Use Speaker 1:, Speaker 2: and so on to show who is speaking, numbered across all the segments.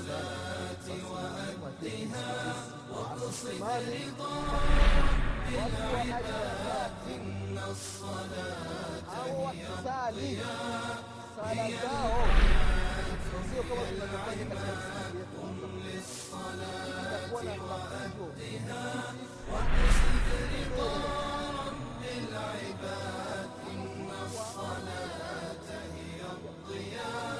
Speaker 1: الصلاة وأدها واقصد رضا رب العباد إن الصلاة هي الضياء هي قم وأدها واقصد رضا رب
Speaker 2: العباد إن الصلاة هي الضياء.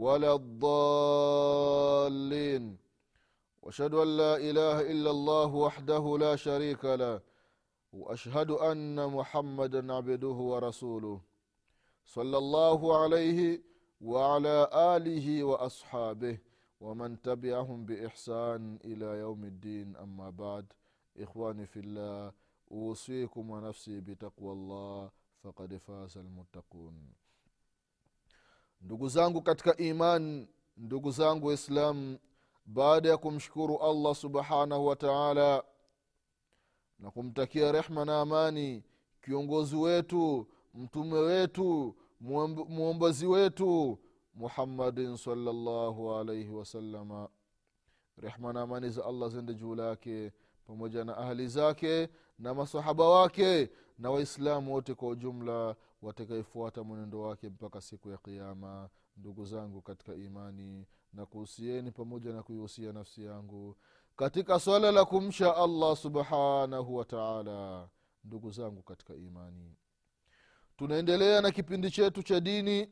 Speaker 2: ولا الضالين. وأشهد أن لا إله إلا الله وحده لا شريك له. وأشهد أن محمدا عبده ورسوله. صلى الله عليه وعلى آله وأصحابه ومن تبعهم بإحسان إلى يوم الدين. أما بعد إخواني في الله أوصيكم ونفسي بتقوى الله فقد فاز المتقون. Ndugu zangu katika iman ndugu zangu waislam baada ya kumshukuru allah subhanahu wa taala na kumtakia rehma na amani kiongozi wetu mtume wetu mwombozi wetu muhammadin salllahu alaihi wasalama rehma na amani za allah zende juu lake pamoja na ahli zake na masahaba wake na waislamu wote kwa ujumla watakaefuata mwenendo wake mpaka siku ya qiama ndugu zangu katika imani na kuhusieni pamoja na kuihusia nafsi yangu katika swala la kumsha allah subhanahu wataala ndugu zangu katika imani tunaendelea na kipindi chetu cha dini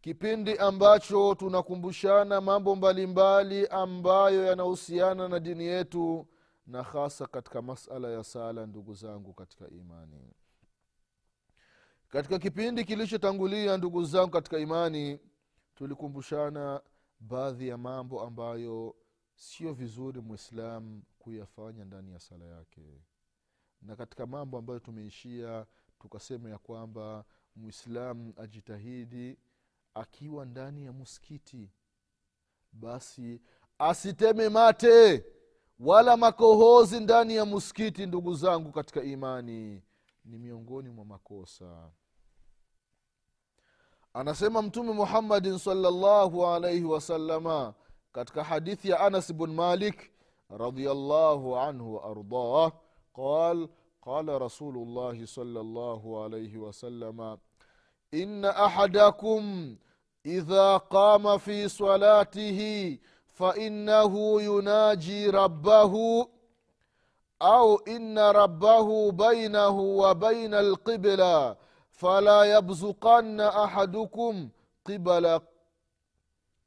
Speaker 2: kipindi ambacho tunakumbushana mambo mbalimbali ambayo yanahusiana na dini yetu na hasa katika masala ya sala ndugu zangu katika imani katika kipindi kilichotangulia ndugu zangu katika imani tulikumbushana baadhi ya mambo ambayo sio vizuri mwislam kuyafanya ndani ya sala yake. Na katika mambo ambayo tumeishia tukasema ya kwamba mwislam ajitahidi akiwa ndani ya muskiti basi asiteme mate wala makohozi ndani ya muskiti ndugu zangu katika imani. Ni miongoni mwa makosa anasema mtume muhammadin salllahu alaihi wasalama katika hadithi ya anas bn malik radiallahu anhu waardah qal qala rasulu llahi salllahu alaihi wasalama ina ahadakum idha qama fi salatihi fainahu yunaji rabbahu au ina rabbahu bainahu wa baina alqibla فلا يبزقن أحدكم قبل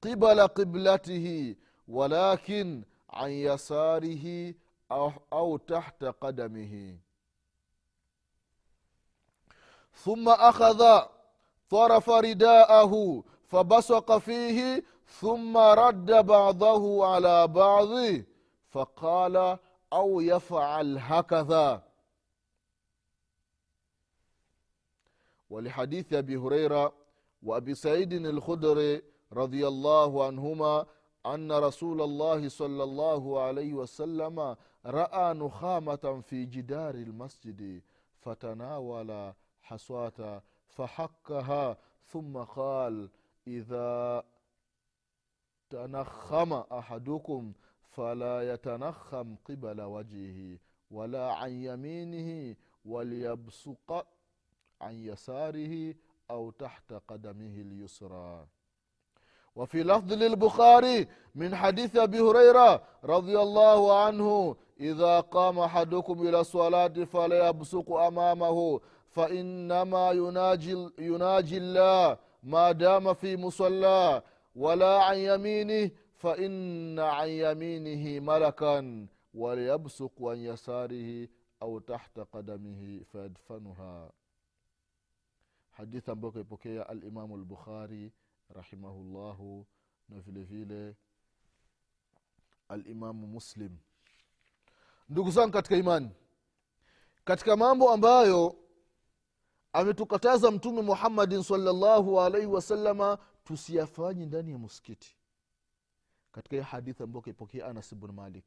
Speaker 2: قبل قبلته ولكن عن يساره أو, أو تحت قدمه. ثم أخذ طرف رداءه فبصق فيه ثم رد بعضه على بعض فقال أو يفعل هكذا. ولحديث أبي هريرة وأبي سعيد الخدري رضي الله عنهما أن رسول الله صلى الله عليه وسلم رأى نخامة في جدار المسجد فتناول حصاة فحكها ثم قال إذا تنخم أحدكم فلا يتنخم قبل وجهه ولا عن يمينه وليبصق عن يساره أو تحت قدمه اليسرى وفي لفظ للبخاري من حديث أبي هريرة رضي الله عنه إذا قام أحدكم إلى الصلاة فلا يبصق أمامه فإنما يناجي, يناجي الله ما دام في مصلى ولا عن يمينه فإن عن يمينه ملكا وليبصق عن يساره أو تحت قدمه فيدفنها hadithi ambayo kaipokea alimamu lbukhari rahimahullahu na vile vile alimamu muslim. Ndugu zangu katika imani katika mambo ambayo ametukataza mtume muhammadin salllahu alaihi wasalama tusiyafanye ndani ya muskiti katika hiyo hadithi ambayo kaipokea anas bnu malik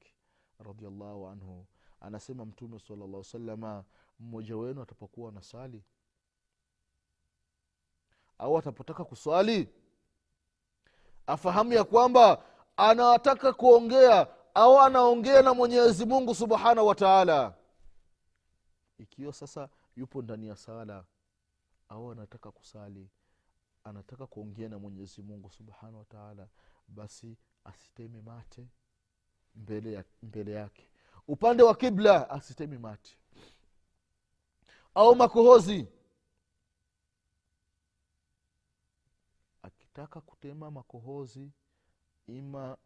Speaker 2: radiallahu anhu anasema mtume salllah salama mmoja wenu atapokuwa na sali au atapotaka kuswali? Afahamu ya kwamba anataka kuongea au anaongea na mwenyezi mungu subhanahu wa taala. Ikiwa sasa yupo ndani ya sala au anataka kusali anataka kuongea na mwenyezi mungu subhanahu wa taala basi asiteme mate mbele, ya, mbele yake. Upande wa kibla asiteme mate. Au makohozi akitaka kutema makohozi ima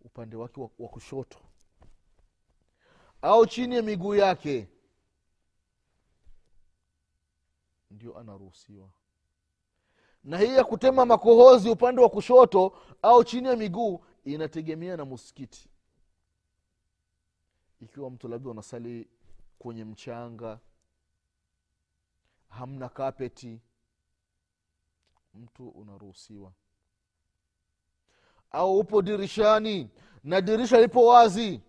Speaker 2: upande wake wa, kushoto. Au chini ya miguu yake. Ndio anaruhusiwa. Na hii ya kutema makohozi upande wa kushoto au chini ya miguu inategemea na muskiti ikiwa mtu labda unasali kwenye mchanga hamna kapeti mtu unaruhusiwa. Au upo dirishani na dirisha lipo wazi.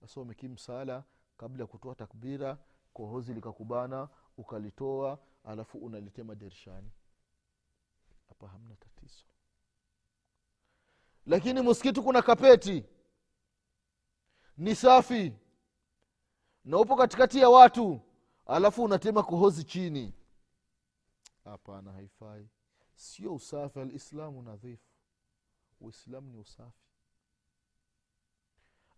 Speaker 2: Sasa umekimsala kabla ya kutoa takbira kohozi likakubana ukalitoa alafu unalitema dirishani hapa hamna tatizo. Lakini msikiti kuna kapeti. Ni safi. Na upo katikati ya watu alafu unatema kohozi chini hapana haifai. Sio usafi alislamu nadhifu. Uislamu ni usafi.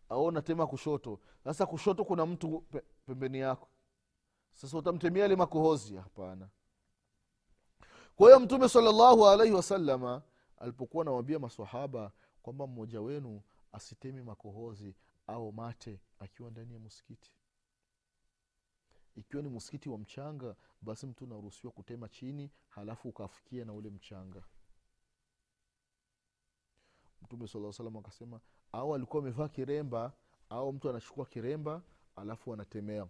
Speaker 2: Au tema kushoto. Sasa kushoto kuna mtu pe, pembeni yako. Sasa utamtemia ile makohozi hapana. Kwa hiyo mtume salllahu alaihi wasalama alipokuwa anawambia masahaba kwamba mmoja wenu asitemi makohozi au mate akiwa ndani ya msikiti ikiwa ni msikiti wa mchanga basi mtu unaruhusiwa kutema chini halafu ukafikia na ule mchanga. Mtume saa salam akasema au alikuwa amevaa kiremba au mtu anachukua kiremba alafu anatemea.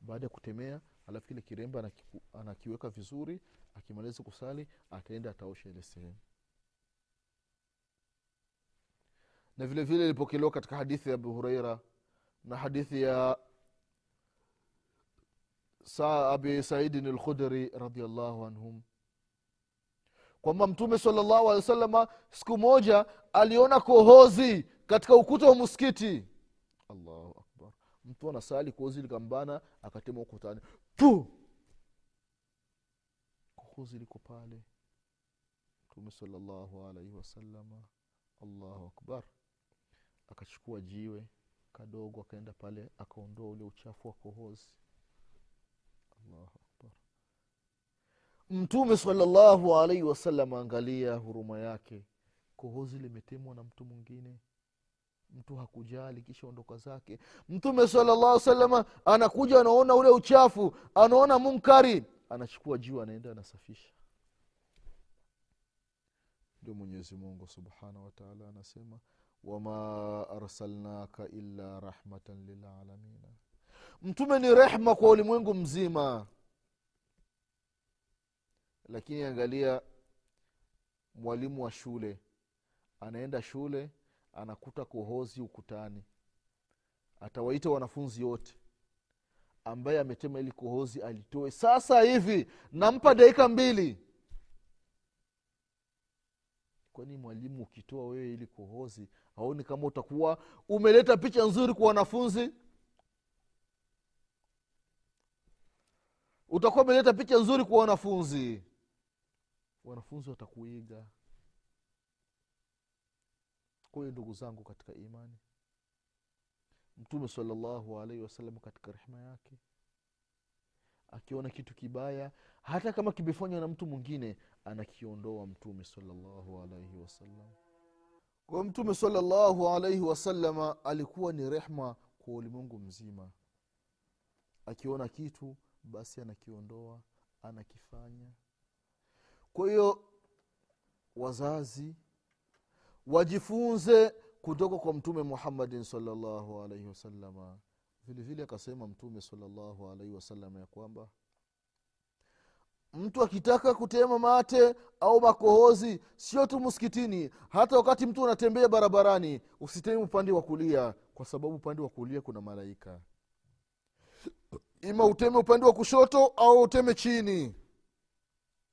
Speaker 2: Baada ya kutemea alafu kile kiremba anakiku, anakiweka vizuri akimaliza kusali ataenda ataosha ile sehemu. Na vile vile ilipokelewa katika hadithi ya abu hureira na hadithi ya sa abi saidin lkhudri radiallahu anhum. Kwamba mtume salllahu alehi wa salama siku moja aliona kohozi katika ukuta wa muskiti allahu akbar. Mtu anasali kohozi likambana akatema ukutani. Pu kohozi liko pale. Mtume salllahu alaihi wasalama allahu akbar. Akachukua jiwe kadogo akaenda pale akaondoa ule uchafu wa kohozi mtume salllahu alaihi wasallam angalia huruma yake. Kohozi limetemwa na mtu mwingine. Mtu hakujali kisha ondoka zake. Mtume salllah salama anakuja anaona ule uchafu anaona munkari. Anachukua juu anaenda anasafisha. Ndio mwenyezi mungu subhanahu wataala anasema wama arsalnaka illa rahmatan lilalamina mtume ni rehma kwa ulimwengu mzima. Lakini angalia mwalimu wa shule anaenda shule anakuta kohozi ukutani. Atawaita wanafunzi wote. Ambaye ametema ili kohozi alitoe. Sasa hivi nampa dakika mbili. Kwani mwalimu ukitoa wewe ili kohozi haoni kama utakuwa umeleta picha nzuri kwa wanafunzi utakuwa umeleta picha nzuri kwa wanafunzi. Wanafunzi watakuiga. Kwa ndugu zangu katika imani mtume salllahu alaihi wasallam katika rehma yake akiona kitu kibaya hata kama kimefanywa na mtu mwingine anakiondoa mtume salllahu alaihi wasallam kwa mtume salllahu alaihi wasalama alikuwa ni rehma kwa ulimwengu mzima. Akiona kitu basi anakiondoa anakifanya. Kwa hiyo wazazi wajifunze kutoka kwa mtume muhammadin salllahu alaihi wasalama vile vile akasema mtume salllahu alaihi wasalama ya kwamba mtu akitaka kutema mate au makohozi sio tu msikitini hata wakati mtu anatembea barabarani usitemi upande wa kulia kwa sababu upande wa kulia kuna malaika ima uteme upande wa kushoto au uteme chini?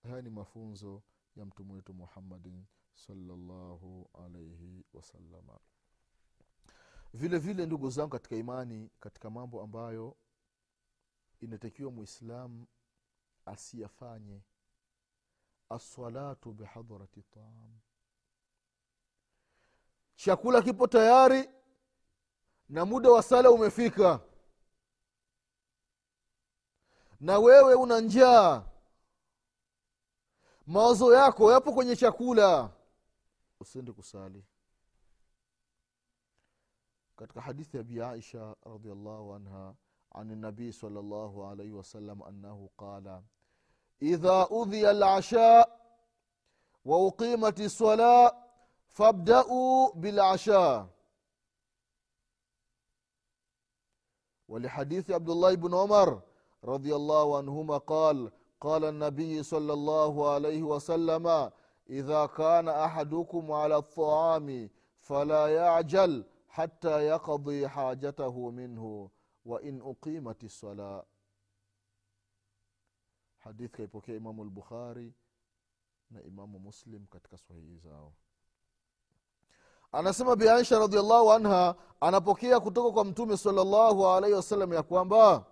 Speaker 2: Haya ni mafunzo ya mtume wetu muhammadin salllahu alaihi wasalama vile vile ndugu zangu katika imani katika mambo ambayo inatakiwa mwislamu asiyafanye assalatu bihadharati taam. Chakula kipo tayari na muda wa sala umefika na wewe una njaa mawazo yako yapo kwenye chakula usiende kusali katika hadithi ya bi aisha radiallahu anha عن النبي صلى الله عليه وسلم أنه قال إذا أذي العشاء وأقيمت الصلاة فابدأوا بالعشاء ولحديث عبد الله بن عمر رضي الله عنهما قال قال النبي صلى الله عليه وسلم إذا كان أحدكم على الطعام فلا يعجل حتى يقضي حاجته منه wain uqimati sala hadithi kaipokea imamu lbukhari na imamu muslim katika sahihi zao anasema bi aisha radiallahu anha anapokea kutoka kwa mtume salllahu alaihi wasallam ya kwamba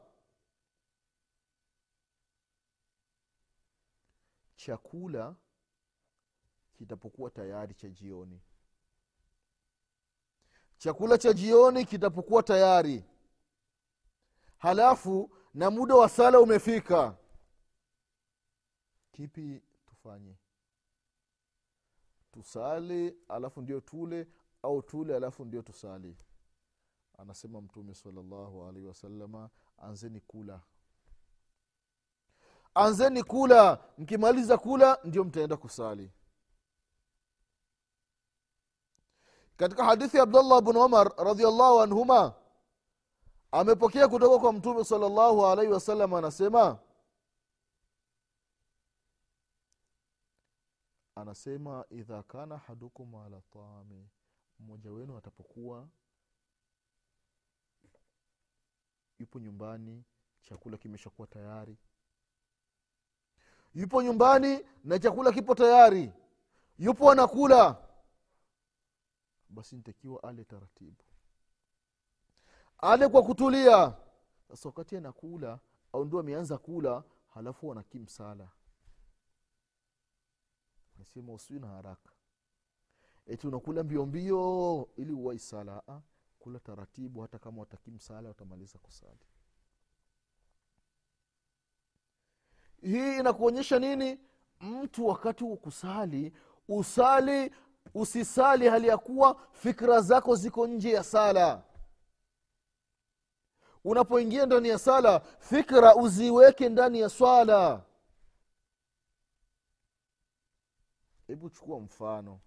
Speaker 2: chakula kitapokuwa tayari cha jioni. Chakula cha jioni kitapokuwa tayari. Halafu na muda wa sala umefika. Kipi tufanye? Tusali alafu ndio tule au tule alafu ndio tusali? Anasema mtume salllahu alaihi wasalama anzeni kula anzeni kula mkimaliza kula ndio mtaenda kusali. Katika hadithi ya abdullah bnu umar radiallahu anhuma amepokea kutoka kwa mtume salllahu alaihi wasallam anasema anasema idha kana hadukum ala taami mmoja wenu atapokuwa yupo nyumbani chakula kimeshakuwa tayari yupo nyumbani na chakula kipo tayari. Yupo anakula. Basi nitakiwa ale taratibu. Ale kwa kutulia. Sasa wakati anakula au ndio ameanza kula halafu wanakimsala nasema usiwi na haraka. Eti unakula mbio mbio ili uwai sala kula taratibu hata kama watakimsala watamaliza kusali hii inakuonyesha nini? Mtu wakati wa kusali usali usisali hali ya kuwa fikra zako ziko nje ya sala. Unapoingia ndani ya sala fikra uziweke ndani ya swala. Hebu chukua mfano.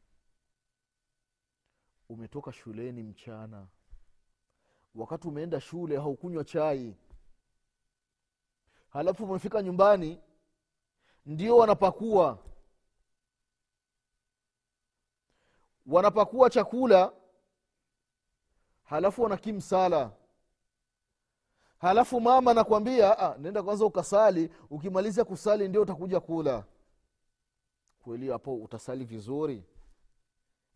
Speaker 2: Umetoka shuleni mchana. Wakati umeenda shule haukunywa chai halafu umefika nyumbani ndio wanapakua. Wanapakua chakula halafu wanakimsala halafu mama anakwambia "Ah, nenda kwanza ukasali ukimaliza kusali ndio utakuja kula. Kweli hapo utasali vizuri?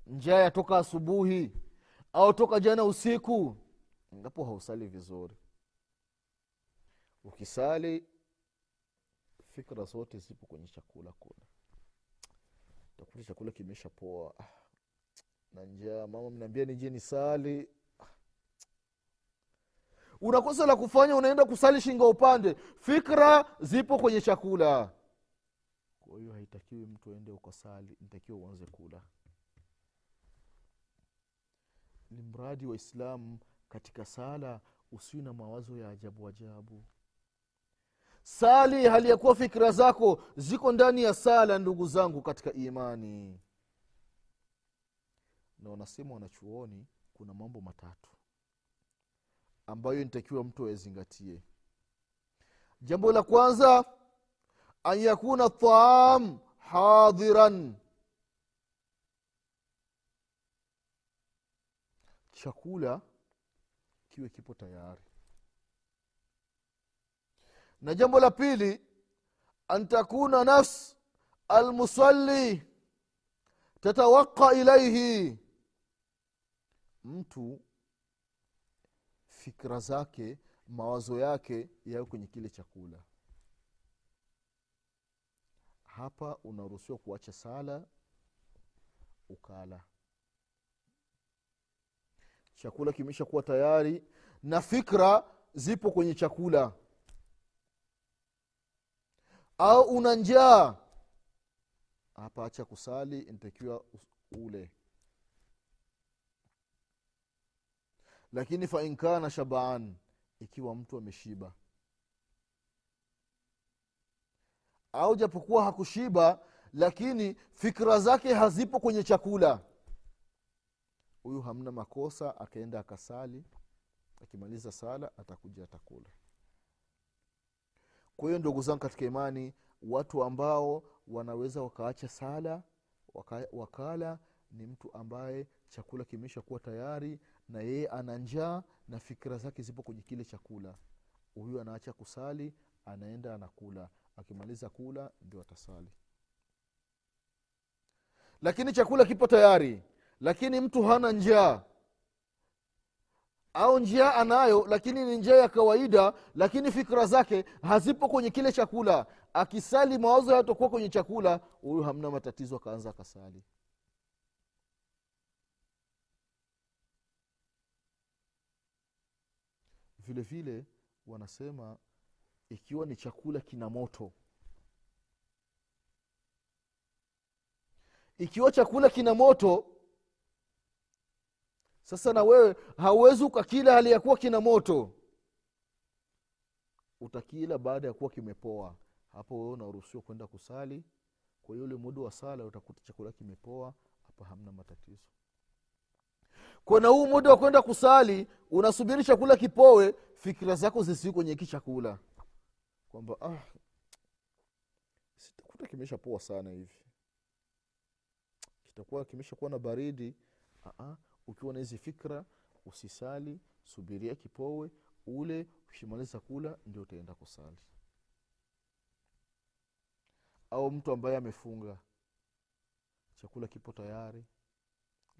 Speaker 2: Njaa yatoka asubuhi au toka jana usiku? Ngapo hausali vizuri ukisali fikra zote zipo kwenye chakula kula. Takuta chakula kimesha poa. Na njaa mama mnaambia nije ni sali unakosa la kufanya unaenda kusali shinga upande. Fikra zipo kwenye chakula. Kwa hiyo haitakiwi mtu aende ukasali ntakiwa uanze kula. Ni mradi waislamu katika sala usiwi na mawazo ya ajabu ajabu sali hali ya kuwa fikira zako ziko ndani ya sala ndugu zangu katika imani. Na wanasema wanachuoni kuna mambo matatu ambayo nitakiwa mtu ayazingatie jambo la kwanza an yakuna taam hadhiran chakula kiwe kipo tayari na jambo la pili antakuna nafs almusalli tatawaqa ilaihi mtu fikra zake mawazo yake yawe kwenye kile chakula. Hapa unaruhusiwa kuacha sala ukala. Chakula kimesha kuwa tayari na fikra zipo kwenye chakula au una njaa? Hapa acha kusali inatakiwa ule. Lakini fainkana shabaan ikiwa mtu ameshiba. Au japokuwa hakushiba lakini fikra zake hazipo kwenye chakula. Huyu hamna makosa akaenda akasali. Akimaliza sala atakuja atakula kwa hiyo ndugu zangu katika imani watu ambao wanaweza wakaacha sala waka, wakala ni mtu ambaye chakula kimesha kuwa tayari na yeye ana njaa na fikira zake zipo kwenye kile chakula. Huyu anaacha kusali anaenda anakula. Akimaliza kula ndio atasali. Lakini chakula kipo tayari. Lakini mtu hana njaa au njia anayo lakini ni njia ya kawaida lakini fikra zake hazipo kwenye kile chakula. Akisali mawazo yatokuwa kwenye chakula huyu hamna matatizo akaanza akasali. Vile vile wanasema ikiwa ni chakula kina moto. Ikiwa chakula kina moto sasa na wewe hauwezi ukakila hali ya kuwa kina moto. Utakila baada ya kuwa kimepoa. Hapo wewe unaruhusiwa kwenda kusali. Kwa hiyo ule muda wa sala utakuta chakula kimepoa hapa hamna matatizo. Kwana huu muda wa kwenda kusali unasubiri chakula kipowe fikira zako zisii kwenye hiki chakula. Kwamba ah, sitakuta kimesha poa sana hivi. Kitakuwa kimesha kuwa na baridi. Aa, ukiwa na hizi fikra usisali subiria kipowe ule ukishimaliza kula ndio utaenda kusali. Au mtu ambaye amefunga chakula kipo tayari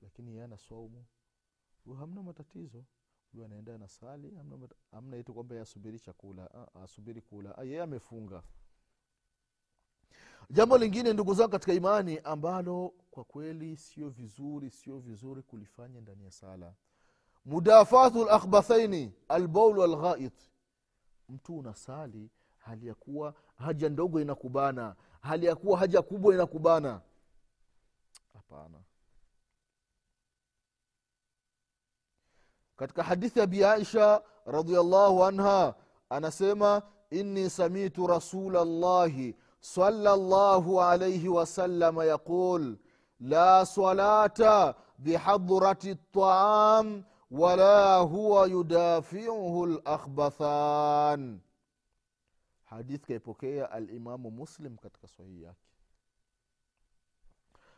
Speaker 2: lakini yeye ana swaumu. Huyo hamna matatizo. Huyo anaenda hamna, mata- hamna itu kwamba asubiri chakula Ah, asubiri kula. Ah, yeye amefunga. Jambo lingine ndugu zangu katika imani ambalo kwa kweli sio vizuri sio vizuri kulifanya ndani ya sala. Mudafatu lakhbathaini albaulu walghait mtu unasali hali ya kuwa haja ndogo inakubana hali ya kuwa haja kubwa inakubana. Hapana. Katika hadithi ya bi aisha radiallahu anha anasema inni samitu rasula llahi sala llahu alaihi wasalama yaqul la salata bihadrati ltaam wala huwa yudafiuhu lakhbathan hadith kaipokea alimamu muslim katika sahihi yake.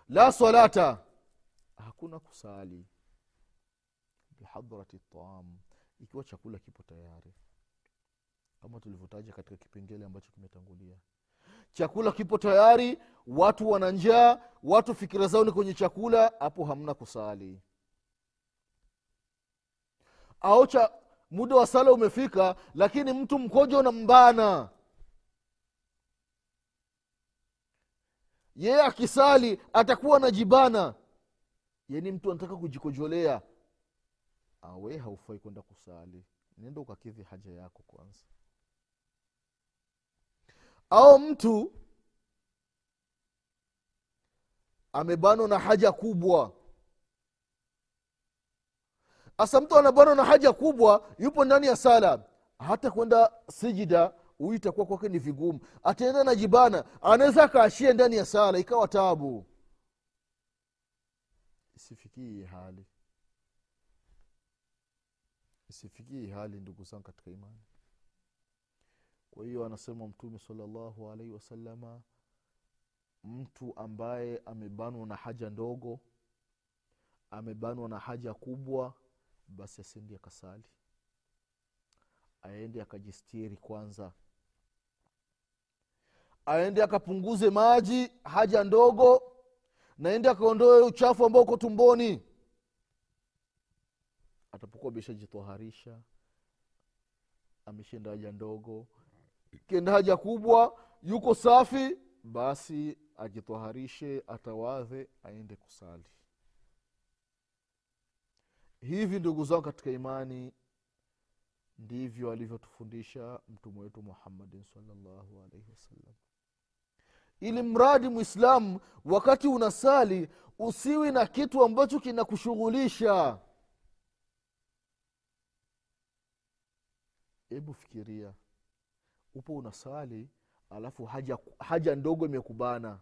Speaker 2: La salata hakuna kusali bihadrati taam ikiwa chakula kipo tayari. Kama tulivyotaja katika kipengele ambacho kimetangulia chakula kipo tayari watu wana njaa watu fikira zao ni kwenye chakula hapo hamna kusali. Au cha muda wa sala umefika lakini mtu mkojo unambana yeye akisali atakuwa anajibana yani mtu anataka kujikojolea. Awe haufai kwenda kusali. Nenda ukakidhi haja yako kwanza au mtu amebanwa na haja kubwa. Hasa mtu anabanwa na haja kubwa yupo ndani ya sala hata kwenda sijida huyu itakuwa kwake ni vigumu. Ataenda na jibana anaweza akaashia ndani ya sala ikawa tabu. Isifikii hali. Isifikii hali ndugu zangu katika imani kwa hiyo anasema mtume salallahu alaihi wasalama mtu ambaye amebanwa na haja ndogo amebanwa na haja kubwa basi asiendi akasali. Aende akajistiri kwanza. Aende akapunguze maji haja ndogo naende akaondoe uchafu ambao uko tumboni. Atapokuwa ameshajitwaharisha ameshaenda haja ndogo kienda haja kubwa yuko safi basi ajitwaharishe atawadhe aende kusali. Hivi ndugu zangu katika imani ndivyo alivyotufundisha mtume wetu muhammadin salllahu alaihi wasallam. Ili mradi mwislamu wakati unasali usiwi na kitu ambacho kinakushughulisha. Hebu fikiria upo unasali alafu haja, haja ndogo imekubana.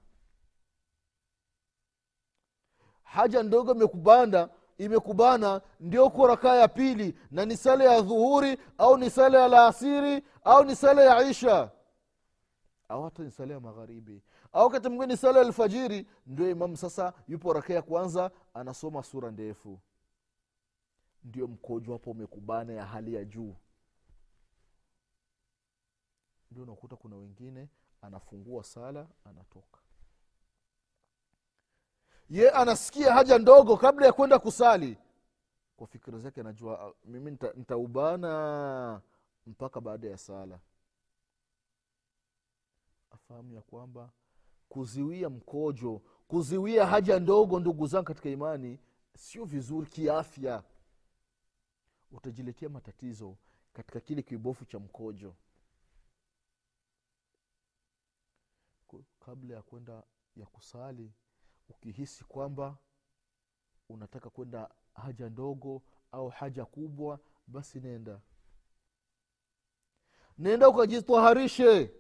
Speaker 2: Haja ndogo imekubanda imekubana ndio uko rakaa ya pili na ni sala ya dhuhuri au ni sala ya laasiri au ni sala ya isha. Au hata ni sala ya magharibi. Au wakati mwingine ni sala ya alfajiri ndio imamu sasa yupo rakaa ya kwanza anasoma sura ndefu. Ndio mkojo hapo umekubana ya hali ya juu ndio unakuta kuna wengine anafungua sala anatoka. Ye anasikia haja ndogo kabla ya kwenda kusali. Kwa fikira zake anajua mimi nitaubana mpaka baada ya sala. Afahamu ya kwamba kuziwia mkojo kuziwia haja ndogo ndugu zangu katika imani sio vizuri kiafya. Utajiletea matatizo katika kile kibofu cha mkojo kabla ya kwenda ya kusali ukihisi kwamba unataka kwenda haja ndogo au haja kubwa basi nenda. Nenda ukajitwaharishe.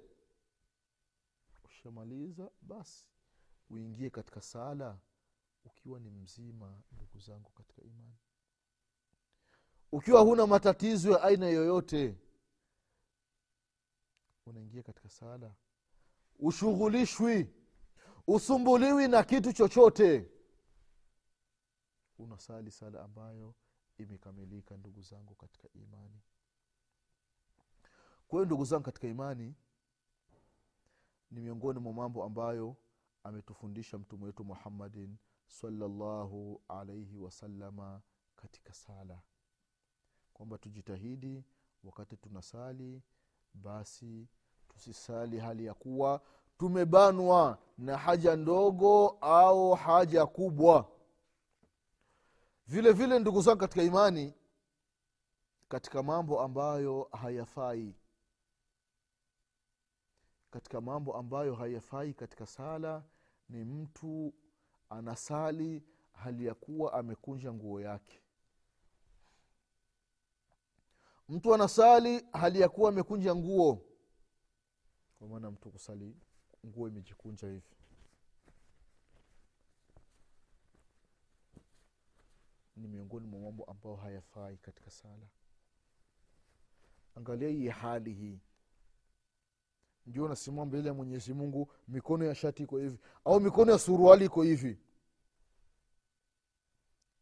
Speaker 2: Ushamaliza basi uingie katika sala ukiwa ni mzima ndugu zangu katika imani. Ukiwa huna matatizo ya aina yoyote unaingia katika sala ushughulishwi. Usumbuliwi na kitu chochote. Unasali sala ambayo imekamilika ndugu zangu katika imani. Kwa hiyo ndugu zangu katika imani ni miongoni mwa mambo ambayo ametufundisha mtume wetu muhammadin salallahu alaihi wasalama katika sala. Kwamba tujitahidi wakati tunasali basi tusisali hali ya kuwa tumebanwa na haja ndogo au haja kubwa. Vile vile ndugu zangu katika imani katika mambo ambayo hayafai katika mambo ambayo hayafai katika sala ni mtu anasali hali ya kuwa amekunja nguo yake. Mtu anasali hali ya kuwa amekunja nguo kwa maana mtu kusali nguo imejikunja hivi. Ni miongoni mwa mambo ambayo hayafai katika sala. Angalia hii hali hii. Ndio nasimama mbele ya mwenyezi mungu mikono ya shati iko hivi au mikono ya suruali iko hivi.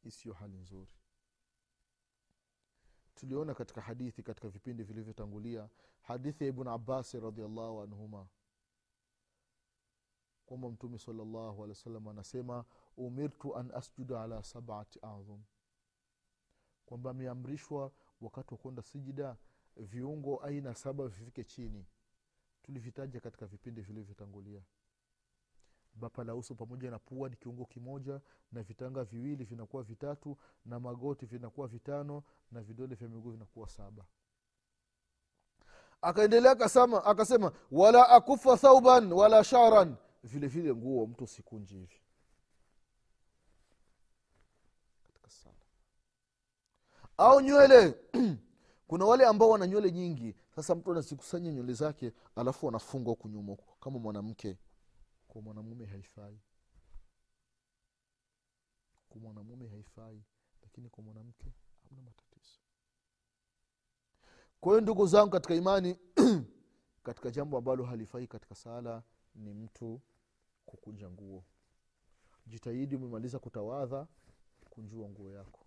Speaker 2: Hii siyo hali nzuri tuliona katika hadithi katika vipindi vilivyotangulia hadithi ya ibn abasi radiallahu anhuma kwamba mtume salllahu alehi wa anasema umirtu an asjuda ala sabati adhum kwamba ameamrishwa wakati wa kwenda sijida viungo aina saba vifike chini. Tulivitaja katika vipindi vilivyotangulia bapa la uso pamoja na pua ni kiungo kimoja na vitanga viwili vinakuwa vitatu na magoti vinakuwa vitano na vidole vya miguu vinakuwa saba. Akaendelea akasema akasema wala akufa thauban wala sharan vile vile nguo mtu sikunji hivi. Au nywele. Kuna wale ambao wana nywele nyingi. Sasa mtu anazikusanya nywele zake alafu wanafunga huku nyuma kama mwanamke kwa mwanamume haifai. Kwa mwanamume haifai lakini kwa mwanamke hamna matatizo. Kwa hiyo ndugu zangu katika imani katika jambo ambalo halifai katika sala ni mtu kukunja nguo. Jitahidi umemaliza kutawadha kunjua nguo yako.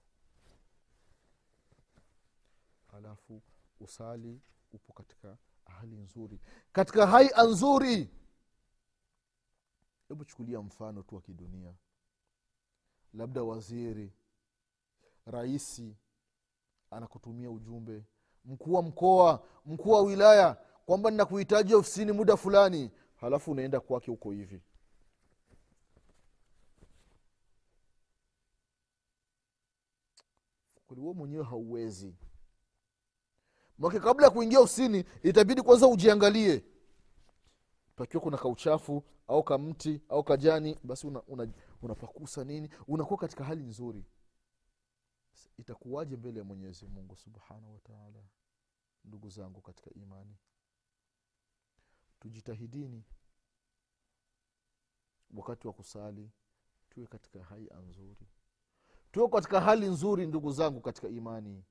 Speaker 2: Alafu usali upo katika hali nzuri. Katika haia nzuri hebu chukulia mfano tu wa kidunia. Labda waziri raisi anakutumia ujumbe mkuu wa mkoa mkuu wa wilaya kwamba ninakuhitaji ofisini muda fulani halafu unaenda kwake huko hivi. Kweli mwenyewe hauwezi. Make kabla ya kuingia ofisini itabidi kwanza ujiangalie pakiwa kuna kauchafu au kamti au kajani basi unapakusa una, una nini? Unakuwa katika hali nzuri. Itakuwaje mbele ya mwenyezi mungu subhanahu wataala ndugu zangu katika imani? Tujitahidini wakati wa kusali tuwe katika haia nzuri. Tuwe katika hali nzuri ndugu zangu katika imani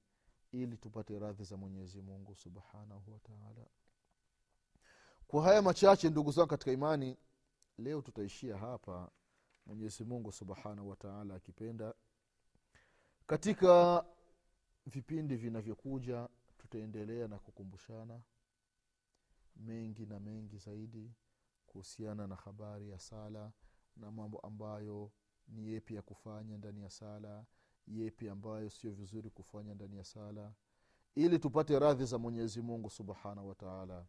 Speaker 2: ili tupate radhi za mwenyezi mungu subhanahu wataala kwa haya machache ndugu zangu katika imani leo tutaishia hapa. Mwenyezi mungu subhanahu wataala akipenda. Katika vipindi vinavyokuja tutaendelea na kukumbushana mengi na mengi zaidi kuhusiana na habari ya sala na mambo ambayo ni yepi ya kufanya ndani ya sala yepi ambayo sio vizuri kufanya ndani ya sala. Ili tupate radhi za mwenyezi mungu subhanahu wataala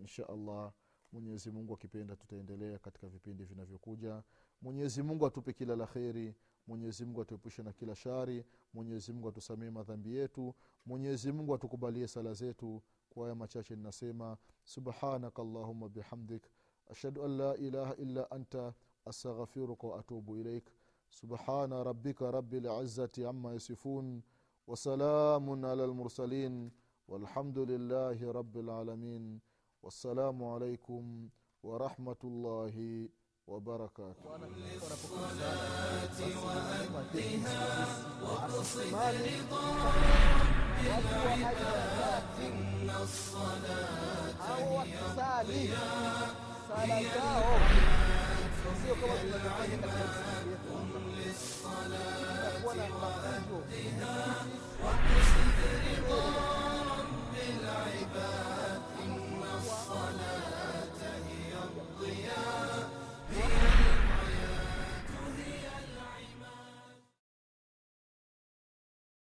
Speaker 2: insha allah mwenyezi mungu akipenda tutaendelea katika vipindi vinavyokuja. Mwenyezi mungu atupe kila la kheri mwenyezi mungu atuepushe na kila shari mwenyezi mungu atusamee madhambi yetu mwenyezi mungu atukubalie sala zetu. Kwa haya machache ninasema subhanaka allahuma bihamdik ashhadu an la ilaha illa anta astaghfiruka waatubu ilaik. Subhana rabika rabi lizati ama yasifun wasalamun ala lmursalin walhamdu lillahi rabi lalamin والسلام عليكم ورحمة الله وبركاته.
Speaker 1: وأدها وقصد رضا رب العباد إن الصلاة هي الضياء هي الحياة قم للصلاة وأدها وقصد رضا رب العباد.